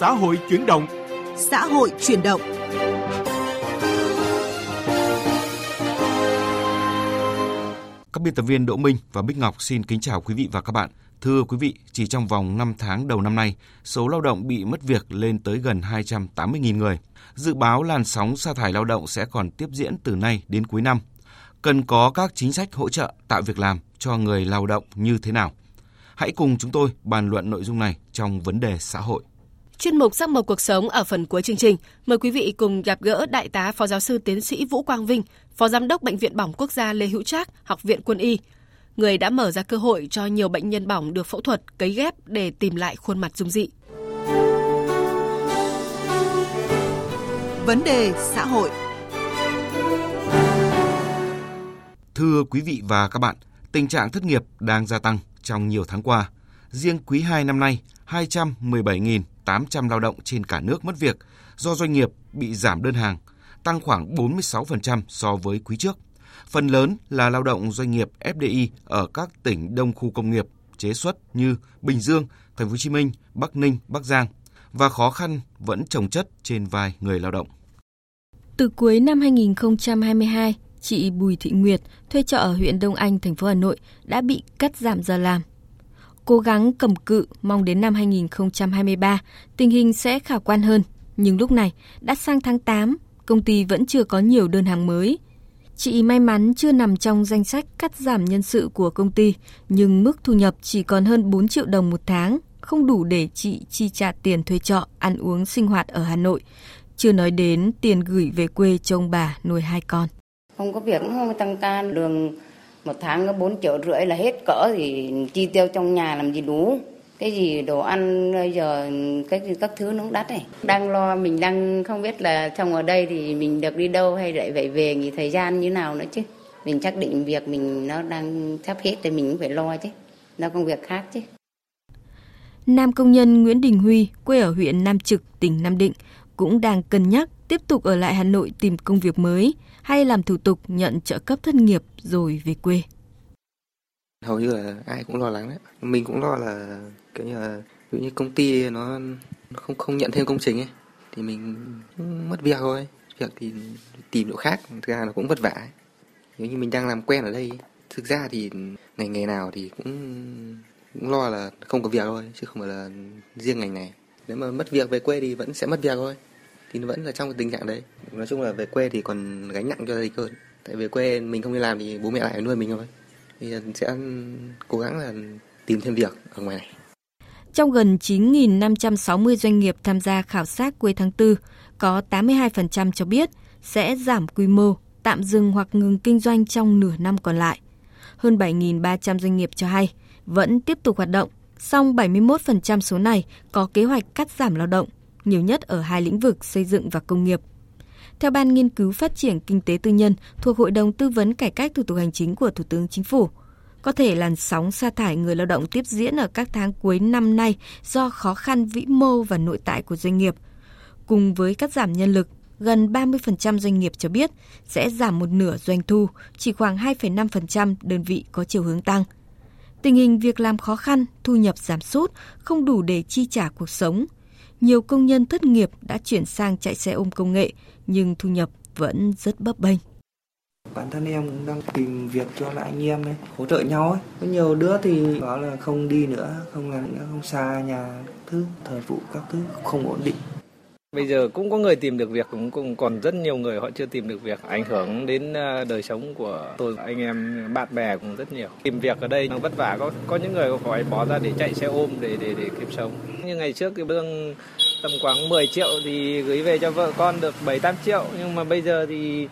xã hội chuyển động. Xã hội chuyển động. Các biên tập viên Đỗ Minh và Bích Ngọc xin kính chào quý vị và các bạn. Thưa quý vị, chỉ trong vòng 5 tháng đầu năm nay, số lao động bị mất việc lên tới gần 280.000 người. Dự báo làn sóng sa thải lao động sẽ còn tiếp diễn từ nay đến cuối năm. Cần có các chính sách hỗ trợ tạo việc làm cho người lao động như thế nào? Hãy cùng chúng tôi bàn luận nội dung này trong vấn đề xã hội. Chuyên mục sắc màu cuộc sống ở phần cuối chương trình, mời quý vị cùng gặp gỡ Đại tá Phó Giáo sư Tiến sĩ Vũ Quang Vinh, Phó Giám đốc Bệnh viện Bỏng Quốc gia Lê Hữu Trác, Học viện Quân y, người đã mở ra cơ hội cho nhiều bệnh nhân bỏng được phẫu thuật cấy ghép để tìm lại khuôn mặt dung dị. Vấn đề xã hội Thưa quý vị và các bạn, tình trạng thất nghiệp đang gia tăng trong nhiều tháng qua. Riêng quý 2 năm nay, 800 lao động trên cả nước mất việc do doanh nghiệp bị giảm đơn hàng, tăng khoảng 46% so với quý trước. Phần lớn là lao động doanh nghiệp FDI ở các tỉnh đông khu công nghiệp, chế xuất như Bình Dương, Thành phố Hồ Chí Minh, Bắc Ninh, Bắc Giang và khó khăn vẫn chồng chất trên vai người lao động. Từ cuối năm 2022, chị Bùi Thị Nguyệt thuê trọ ở huyện Đông Anh, thành phố Hà Nội đã bị cắt giảm giờ làm. Cố gắng cầm cự mong đến năm 2023 tình hình sẽ khả quan hơn, nhưng lúc này đã sang tháng 8, công ty vẫn chưa có nhiều đơn hàng mới. Chị may mắn chưa nằm trong danh sách cắt giảm nhân sự của công ty, nhưng mức thu nhập chỉ còn hơn 4 triệu đồng một tháng, không đủ để chị chi trả tiền thuê trọ, ăn uống sinh hoạt ở Hà Nội, chưa nói đến tiền gửi về quê cho ông bà nuôi hai con. Không có việc không tăng ca đường một tháng có 4 triệu rưỡi là hết cỡ thì chi tiêu trong nhà làm gì đủ. Cái gì đồ ăn bây giờ cái các thứ nó cũng đắt này đang lo mình đang không biết là trong ở đây thì mình được đi đâu hay lại phải về nghỉ thời gian như nào nữa chứ. Mình xác định việc mình nó đang sắp hết thì mình cũng phải lo chứ. Nó công việc khác chứ. Nam công nhân Nguyễn Đình Huy, quê ở huyện Nam Trực, tỉnh Nam Định, cũng đang cân nhắc tiếp tục ở lại Hà Nội tìm công việc mới hay làm thủ tục nhận trợ cấp thất nghiệp rồi về quê. Hầu như là ai cũng lo lắng đấy. Mình cũng lo là kiểu như là ví dụ như công ty nó không không nhận thêm công trình ấy thì mình mất việc thôi. Việc thì tìm chỗ khác, thực ra nó cũng vất vả. Nếu như mình đang làm quen ở đây, thực ra thì ngành nghề nào thì cũng cũng lo là không có việc thôi chứ không phải là riêng ngành này. Nếu mà mất việc về quê thì vẫn sẽ mất việc thôi thì nó vẫn là trong cái tình trạng đấy. Nói chung là về quê thì còn gánh nặng cho gia đình hơn. Tại về quê mình không đi làm thì bố mẹ lại nuôi mình thôi. Thì sẽ cố gắng là tìm thêm việc ở ngoài này. Trong gần 9.560 doanh nghiệp tham gia khảo sát cuối tháng 4, có 82% cho biết sẽ giảm quy mô, tạm dừng hoặc ngừng kinh doanh trong nửa năm còn lại. Hơn 7.300 doanh nghiệp cho hay vẫn tiếp tục hoạt động, song 71% số này có kế hoạch cắt giảm lao động nhiều nhất ở hai lĩnh vực xây dựng và công nghiệp. Theo Ban Nghiên cứu Phát triển Kinh tế Tư nhân thuộc Hội đồng Tư vấn Cải cách Thủ tục Hành chính của Thủ tướng Chính phủ, có thể làn sóng sa thải người lao động tiếp diễn ở các tháng cuối năm nay do khó khăn vĩ mô và nội tại của doanh nghiệp. Cùng với cắt giảm nhân lực, gần 30% doanh nghiệp cho biết sẽ giảm một nửa doanh thu, chỉ khoảng 2,5% đơn vị có chiều hướng tăng. Tình hình việc làm khó khăn, thu nhập giảm sút, không đủ để chi trả cuộc sống – nhiều công nhân thất nghiệp đã chuyển sang chạy xe ôm công nghệ, nhưng thu nhập vẫn rất bấp bênh. Bản thân em cũng đang tìm việc cho lại anh em ấy, hỗ trợ nhau ấy. Có nhiều đứa thì bảo là không đi nữa, không làm nữa, không xa nhà, thứ thời vụ các thứ không ổn định. Bây giờ cũng có người tìm được việc, cũng, cũng còn rất nhiều người họ chưa tìm được việc. Ảnh hưởng đến ờ, đời sống của tôi, anh em, bạn bè cũng rất nhiều. Tìm việc ở đây nó vất vả, có có những người phải bỏ ra để chạy xe ôm để để để kiếm sống. Như ngày trước cái lương tầm khoảng 10 triệu thì gửi về cho vợ con được 7 8 triệu, nhưng mà bây giờ thì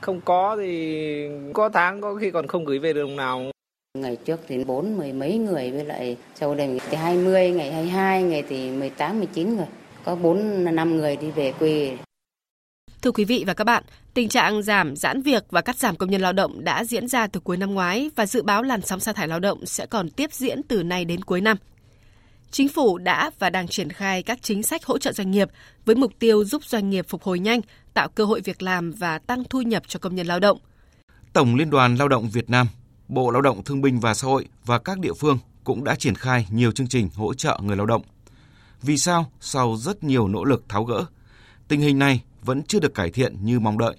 không có thì có tháng có khi còn không gửi về được đồng nào. Ngày trước thì bốn mười mấy người với lại sau đây thì 20, ngày 22, ngày thì 18, 19 người có 4 5 người đi về quê. Thưa quý vị và các bạn, tình trạng giảm giãn việc và cắt giảm công nhân lao động đã diễn ra từ cuối năm ngoái và dự báo làn sóng sa thải lao động sẽ còn tiếp diễn từ nay đến cuối năm. Chính phủ đã và đang triển khai các chính sách hỗ trợ doanh nghiệp với mục tiêu giúp doanh nghiệp phục hồi nhanh, tạo cơ hội việc làm và tăng thu nhập cho công nhân lao động. Tổng Liên đoàn Lao động Việt Nam, Bộ Lao động Thương binh và Xã hội và các địa phương cũng đã triển khai nhiều chương trình hỗ trợ người lao động Vì sao sau rất nhiều nỗ lực tháo gỡ, tình hình này vẫn chưa được cải thiện như mong đợi?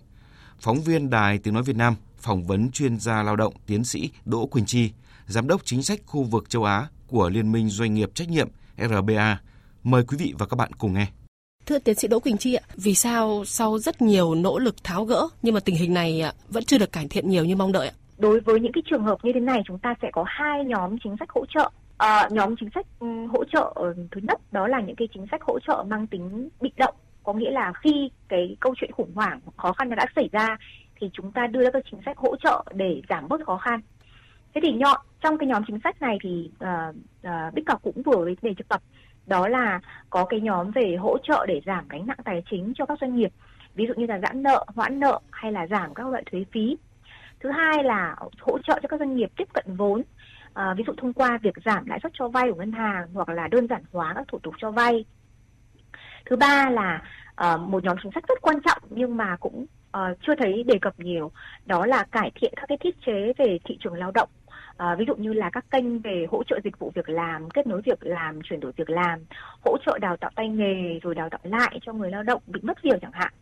Phóng viên Đài Tiếng Nói Việt Nam phỏng vấn chuyên gia lao động tiến sĩ Đỗ Quỳnh Chi, Giám đốc chính sách khu vực châu Á của Liên minh Doanh nghiệp Trách nhiệm RBA. Mời quý vị và các bạn cùng nghe. Thưa tiến sĩ Đỗ Quỳnh Chi ạ, vì sao sau rất nhiều nỗ lực tháo gỡ nhưng mà tình hình này vẫn chưa được cải thiện nhiều như mong đợi ạ? Đối với những cái trường hợp như thế này chúng ta sẽ có hai nhóm chính sách hỗ trợ. À, nhóm chính sách ừ, hỗ trợ ờ, thứ nhất đó là những cái chính sách hỗ trợ mang tính bị động, có nghĩa là khi cái câu chuyện khủng hoảng khó khăn nó đã xảy ra thì chúng ta đưa ra các chính sách hỗ trợ để giảm bớt khó khăn. Thế thì nhọn trong cái nhóm chính sách này thì uh, uh, Bích cọc cũng vừa đề trực tập đó là có cái nhóm về hỗ trợ để giảm gánh nặng tài chính cho các doanh nghiệp. Ví dụ như là giãn nợ hoãn nợ hay là giảm các loại thuế phí. Thứ hai là hỗ trợ cho các doanh nghiệp tiếp cận vốn à, ví dụ thông qua việc giảm lãi suất cho vay của ngân hàng hoặc là đơn giản hóa các thủ tục cho vay. Thứ ba là à, một nhóm chính sách rất quan trọng nhưng mà cũng à, chưa thấy đề cập nhiều đó là cải thiện các cái thiết chế về thị trường lao động. À, ví dụ như là các kênh về hỗ trợ dịch vụ việc làm kết nối việc làm chuyển đổi việc làm hỗ trợ đào tạo tay nghề rồi đào tạo lại cho người lao động bị mất việc chẳng hạn.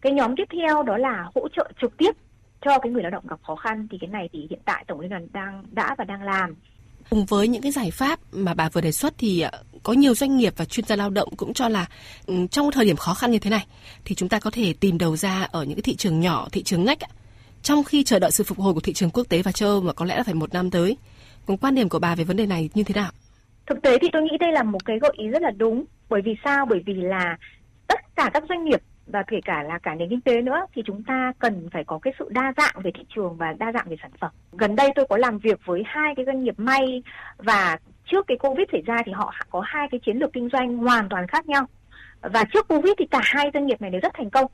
Cái nhóm tiếp theo đó là hỗ trợ trực tiếp cho cái người lao động gặp khó khăn thì cái này thì hiện tại tổng liên đoàn đang đã và đang làm cùng với những cái giải pháp mà bà vừa đề xuất thì ờ, có nhiều doanh nghiệp và chuyên gia lao động cũng cho là ừ, trong thời điểm khó khăn như thế này thì chúng ta có thể tìm đầu ra ở những cái thị trường nhỏ, thị trường ngách trong khi chờ đợi sự phục hồi của thị trường quốc tế và châu Âu mà có lẽ là phải một năm tới. Còn quan điểm của bà về vấn đề này như thế nào? Thực tế thì tôi nghĩ đây là một cái gợi ý rất là đúng. Bởi vì sao? Bởi vì là tất cả các doanh nghiệp và kể cả là cả nền kinh tế nữa thì chúng ta cần phải có cái sự đa dạng về thị trường và đa dạng về sản phẩm. Gần đây tôi có làm việc với hai cái doanh nghiệp may và trước cái Covid xảy ra thì họ có hai cái chiến lược kinh doanh hoàn toàn khác nhau. Và trước Covid thì cả hai doanh nghiệp này đều rất thành công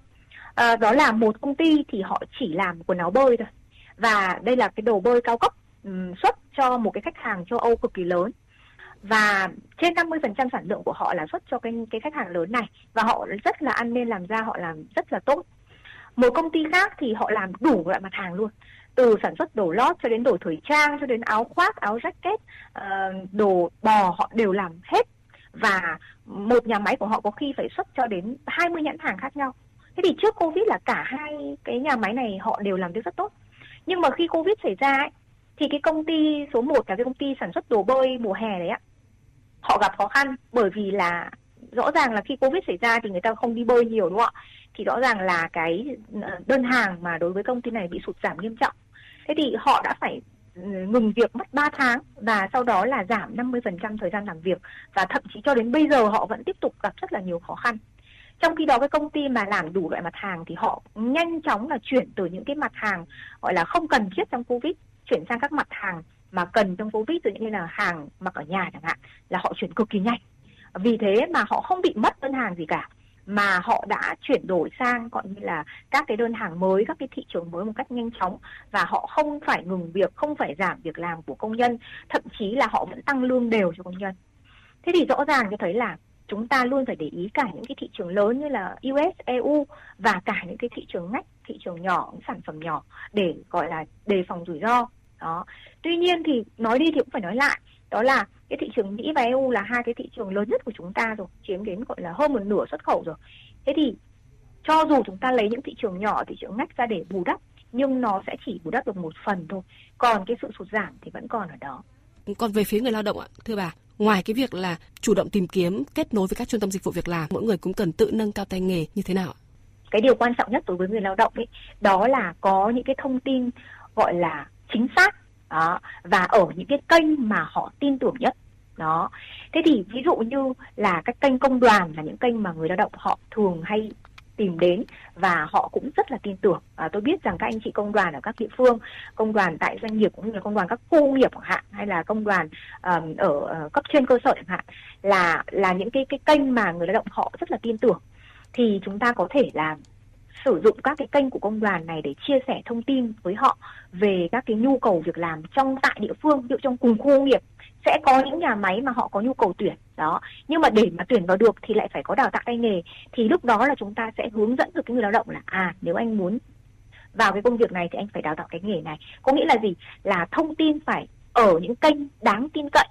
à, đó là một công ty thì họ chỉ làm quần áo bơi thôi và đây là cái đồ bơi cao cấp xuất cho một cái khách hàng châu Âu cực kỳ lớn và trên 50% sản lượng của họ là xuất cho cái cái khách hàng lớn này. Và họ rất là ăn nên làm ra họ làm rất là tốt. Một công ty khác thì họ làm đủ loại mặt hàng luôn. Từ sản xuất đồ lót cho đến đồ thời trang cho đến áo khoác áo jacket ờ, đồ bò họ đều làm hết. Và một nhà máy của họ có khi phải xuất cho đến 20 nhãn hàng khác nhau. Thế thì trước covid là cả hai cái nhà máy này họ đều làm việc rất tốt. Nhưng mà khi covid xảy ra ấy, thì cái công ty số 1 là cái công ty sản xuất đồ bơi mùa hè đấy ạ họ gặp khó khăn bởi vì là rõ ràng là khi covid xảy ra thì người ta không đi bơi nhiều, đúng không ạ? Thì rõ ràng là cái ờ, đơn hàng mà đối với công ty này bị sụt giảm nghiêm trọng. Thế thì họ đã phải ừ, ngừng việc mất 3 tháng và sau đó là giảm 50% thời gian làm việc và thậm chí cho đến bây giờ họ vẫn tiếp tục gặp rất là nhiều khó khăn. Trong khi đó cái công ty mà làm đủ loại mặt hàng thì họ nhanh chóng là chuyển từ những cái mặt hàng, gọi là, không cần thiết trong covid, chuyển sang các mặt hàng mà cần trong covid tự nhiên là hàng mặc ở nhà chẳng hạn là họ chuyển cực kỳ nhanh vì thế mà họ không bị mất đơn hàng gì cả mà họ đã chuyển đổi sang gọi như là các cái đơn hàng mới, các cái thị trường mới một cách nhanh chóng và họ không phải ngừng việc, không phải giảm việc làm của công nhân, thậm chí là họ vẫn tăng lương đều cho công nhân. Thế thì rõ ràng cho thấy là chúng ta luôn phải để ý cả những cái thị trường lớn như là US, EU và cả những cái thị trường ngách, thị trường nhỏ, những sản phẩm nhỏ để gọi là đề phòng rủi ro. Đó. Tuy nhiên thì nói đi thì cũng phải nói lại, đó là cái thị trường Mỹ và EU là hai cái thị trường lớn nhất của chúng ta rồi, chiếm đến gọi là hơn một nửa xuất khẩu rồi. Thế thì cho dù chúng ta lấy những thị trường nhỏ, thị trường ngách ra để bù đắp, nhưng nó sẽ chỉ bù đắp được một phần thôi. Còn cái sự sụt giảm thì vẫn còn ở đó. Còn về phía người lao động ạ, thưa bà, ngoài cái việc là chủ động tìm kiếm kết nối với các trung tâm dịch vụ việc làm mỗi người cũng cần tự nâng cao tay nghề như thế nào cái điều quan trọng nhất đối với người lao động ấy đó là có những cái thông tin gọi là chính xác. Đó và ở những cái kênh mà họ tin tưởng nhất. Đó. Thế thì ví dụ như là các kênh công đoàn là những kênh mà người lao động họ thường hay tìm đến và họ cũng rất là tin tưởng. À, tôi biết rằng các anh chị công đoàn ở các địa phương, công đoàn tại doanh nghiệp cũng như là công đoàn các khu nghiệp chẳng hạn hay là công đoàn um, ở uh, cấp trên cơ sở chẳng hạn là là những cái cái kênh mà người lao động họ rất là tin tưởng. Thì chúng ta có thể là sử dụng các cái kênh của công đoàn này để chia sẻ thông tin với họ về các cái nhu cầu việc làm trong tại địa phương, ví dụ trong cùng khu công nghiệp. Sẽ có những nhà máy mà họ có nhu cầu tuyển đó. Nhưng mà để mà tuyển vào được thì lại phải có đào tạo tay nghề. Thì lúc đó là chúng ta sẽ hướng dẫn được cái người lao động là à nếu anh muốn vào cái công việc này thì anh phải đào tạo cái nghề này. Có nghĩa là gì? Là thông tin phải ở những kênh đáng tin cậy.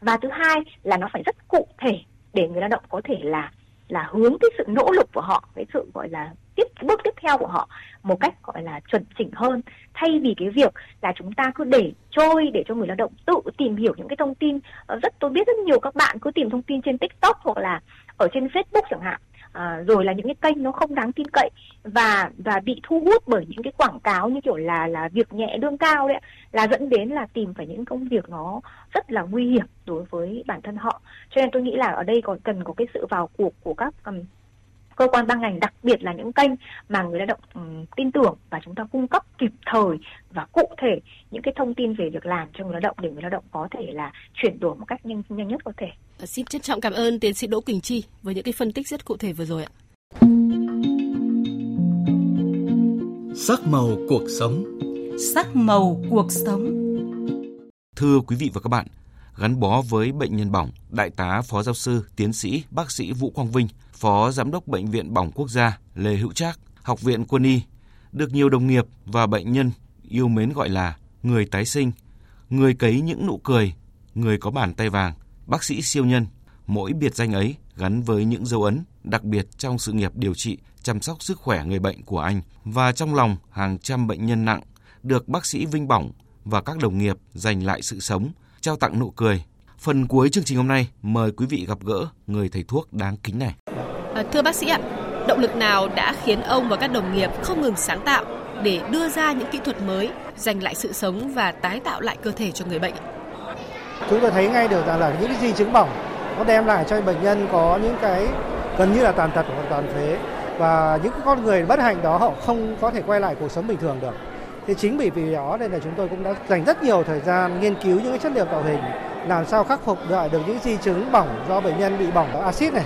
Và thứ hai là nó phải rất cụ thể để người lao động có thể là là hướng cái sự nỗ lực của họ, cái sự gọi là tiếp, bước tiếp theo của họ một cách gọi là chuẩn chỉnh hơn. Thay vì cái việc là chúng ta cứ để trôi, để cho người lao động tự tìm hiểu những cái thông tin ờ, rất, tôi biết rất nhiều các bạn cứ tìm thông tin trên tiktok hoặc là ở trên facebook chẳng hạn à, rồi là những cái kênh nó không đáng tin cậy và và bị thu hút bởi những cái quảng cáo như kiểu là là việc nhẹ lương cao đấy là dẫn đến là tìm phải những công việc nó rất là nguy hiểm đối với bản thân họ. Cho nên tôi nghĩ là ở đây còn cần có cái sự vào cuộc của các um, cơ quan ban ngành đặc biệt là những kênh mà người lao động um, tin tưởng và chúng ta cung cấp kịp thời và cụ thể những cái thông tin về việc làm cho người lao động để người lao động có thể là chuyển đổi một cách nhanh nhanh nhất có thể. Xin trân trọng cảm ơn tiến sĩ Đỗ Quỳnh Chi với những cái phân tích rất cụ thể vừa rồi ạ. Sắc màu cuộc sống. Sắc màu cuộc sống. Thưa quý vị và các bạn, gắn bó với bệnh nhân bỏng, Đại tá Phó Giáo sư, Tiến sĩ, Bác sĩ Vũ Quang Vinh, Phó Giám đốc Bệnh viện Bỏng Quốc gia Lê Hữu Trác, Học viện Quân y, được nhiều đồng nghiệp và bệnh nhân yêu mến gọi là người tái sinh, người cấy những nụ cười, người có bàn tay vàng, bác sĩ siêu nhân. Mỗi biệt danh ấy gắn với những dấu ấn đặc biệt trong sự nghiệp điều trị, chăm sóc sức khỏe người bệnh của anh và trong lòng hàng trăm bệnh nhân nặng được bác sĩ Vinh Bỏng và các đồng nghiệp giành lại sự sống, trao tặng nụ cười. Phần cuối chương trình hôm nay mời quý vị gặp gỡ người thầy thuốc đáng kính này. À, thưa bác sĩ ạ, động lực nào đã khiến ông và các đồng nghiệp không ngừng sáng tạo để đưa ra những kỹ thuật mới, giành lại sự sống và tái tạo lại cơ thể cho người bệnh? Chúng tôi thấy ngay được rằng là những cái di chứng bỏng nó đem lại cho bệnh nhân có những cái gần như là tàn tật hoặc toàn phế và những con người bất hạnh đó họ không có thể quay lại cuộc sống bình thường được. Thì chính bởi vì đó nên là chúng tôi cũng đã dành rất nhiều thời gian nghiên cứu những cái chất liệu tạo hình làm sao khắc phục lại được những di chứng bỏng do bệnh nhân bị bỏng axit này,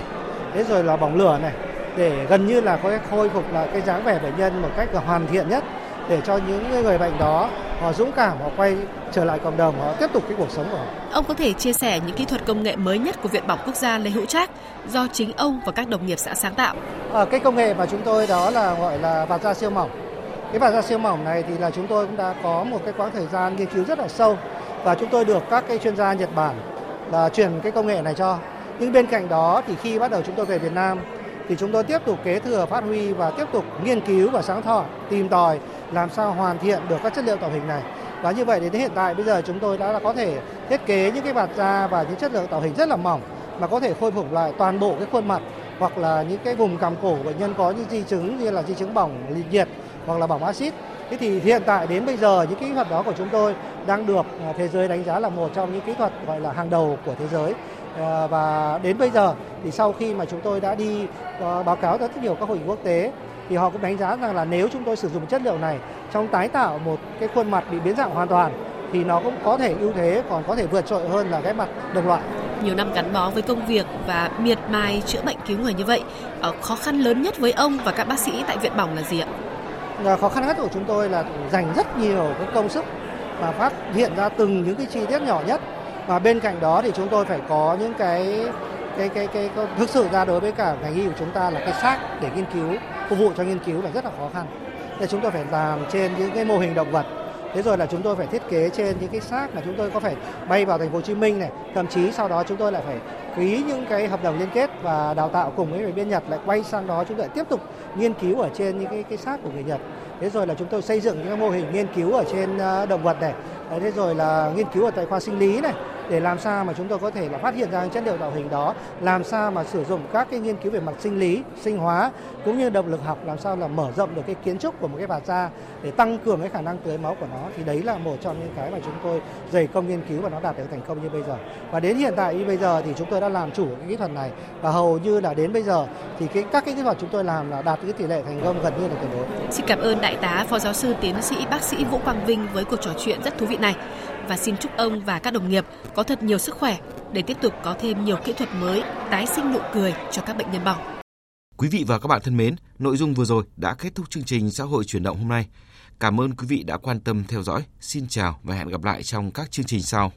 thế rồi là bỏng lửa này để gần như là có cái khôi phục lại cái dáng vẻ bệnh nhân một cách là hoàn thiện nhất để cho những người bệnh đó họ dũng cảm họ quay trở lại cộng đồng họ tiếp tục cái cuộc sống của họ. Ông có thể chia sẻ những kỹ thuật công nghệ mới nhất của Viện Bỏng Quốc gia Lê Hữu Trác do chính ông và các đồng nghiệp xã sáng tạo. À, cái công nghệ mà chúng tôi đó là gọi là bạt da siêu mỏng. Cái vải da siêu mỏng này thì là chúng tôi cũng đã có một cái quãng thời gian nghiên cứu rất là sâu và chúng tôi được các cái chuyên gia Nhật Bản là chuyển cái công nghệ này cho. Nhưng bên cạnh đó thì khi bắt đầu chúng tôi về Việt Nam thì chúng tôi tiếp tục kế thừa, phát huy và tiếp tục nghiên cứu và sáng thọ tìm tòi làm sao hoàn thiện được các chất liệu tạo hình này và như vậy đến hiện tại bây giờ chúng tôi đã có thể thiết kế những cái vạt da và những chất liệu tạo hình rất là mỏng mà có thể khôi phục lại toàn bộ cái khuôn mặt hoặc là những cái vùng cằm cổ bệnh nhân có những di chứng như là di chứng bỏng liệt hoặc là bỏng axit Thế thì hiện tại đến bây giờ những kỹ thuật đó của chúng tôi đang được à, thế giới đánh giá là một trong những kỹ thuật gọi là hàng đầu của thế giới à, và đến bây giờ thì sau khi mà chúng tôi đã đi à, báo cáo rất nhiều các hội nghị quốc tế thì họ cũng đánh giá rằng là nếu chúng tôi sử dụng chất liệu này trong tái tạo một cái khuôn mặt bị biến dạng hoàn toàn thì nó cũng có thể ưu thế còn có thể vượt trội hơn là cái mặt đồng loại. Nhiều năm gắn bó với công việc và miệt mài chữa bệnh cứu người như vậy, ờ, khó khăn lớn nhất với ông và các bác sĩ tại viện bỏng là gì ạ? Ờ, khó khăn nhất của chúng tôi là dành rất nhiều cái công sức và phát hiện ra từng những cái chi tiết nhỏ nhất. Và bên cạnh đó thì chúng tôi phải có những cái cái cái cái, cái thực sự ra đối với cả ngành y của chúng ta là cái xác để nghiên cứu phục vụ cho nghiên cứu là rất là khó khăn. Nên chúng tôi phải làm trên những cái mô hình động vật. Thế rồi là chúng tôi phải thiết kế trên những cái xác mà chúng tôi có phải bay vào thành phố Hồ Chí Minh này. Thậm chí sau đó chúng tôi lại phải ký những cái hợp đồng liên kết và đào tạo cùng với người bên Nhật lại quay sang đó chúng tôi tiếp tục nghiên cứu ở trên những cái cái xác của người Nhật. Thế rồi là chúng tôi xây dựng những mô hình nghiên cứu ở trên ờ, động vật này. Thế rồi là nghiên cứu ở tại khoa sinh lý này để làm sao mà chúng tôi có thể là phát hiện ra chất liệu tạo hình đó, làm sao mà sử dụng các cái nghiên cứu về mặt sinh lý, sinh hóa cũng như động lực học làm sao là mở rộng được cái kiến trúc của một cái bạt da để tăng cường cái khả năng tưới máu của nó thì đấy là một trong những cái mà chúng tôi dày công nghiên cứu và nó đạt được thành công như bây giờ. Và đến hiện tại như bây giờ thì chúng tôi đã làm chủ cái kỹ thuật này và hầu như là đến bây giờ thì cái các cái kỹ thuật chúng tôi làm là đạt cái tỷ lệ thành công gần như là tuyệt đối. Xin cảm ơn đại tá phó giáo sư tiến sĩ bác sĩ Vũ Quang Vinh với cuộc trò chuyện rất thú vị này và xin chúc ông và các đồng nghiệp có thật nhiều sức khỏe để tiếp tục có thêm nhiều kỹ thuật mới tái sinh nụ cười cho các bệnh nhân bỏng. Quý vị và các bạn thân mến, nội dung vừa rồi đã kết thúc chương trình xã hội chuyển động hôm nay. Cảm ơn quý vị đã quan tâm theo dõi. Xin chào và hẹn gặp lại trong các chương trình sau.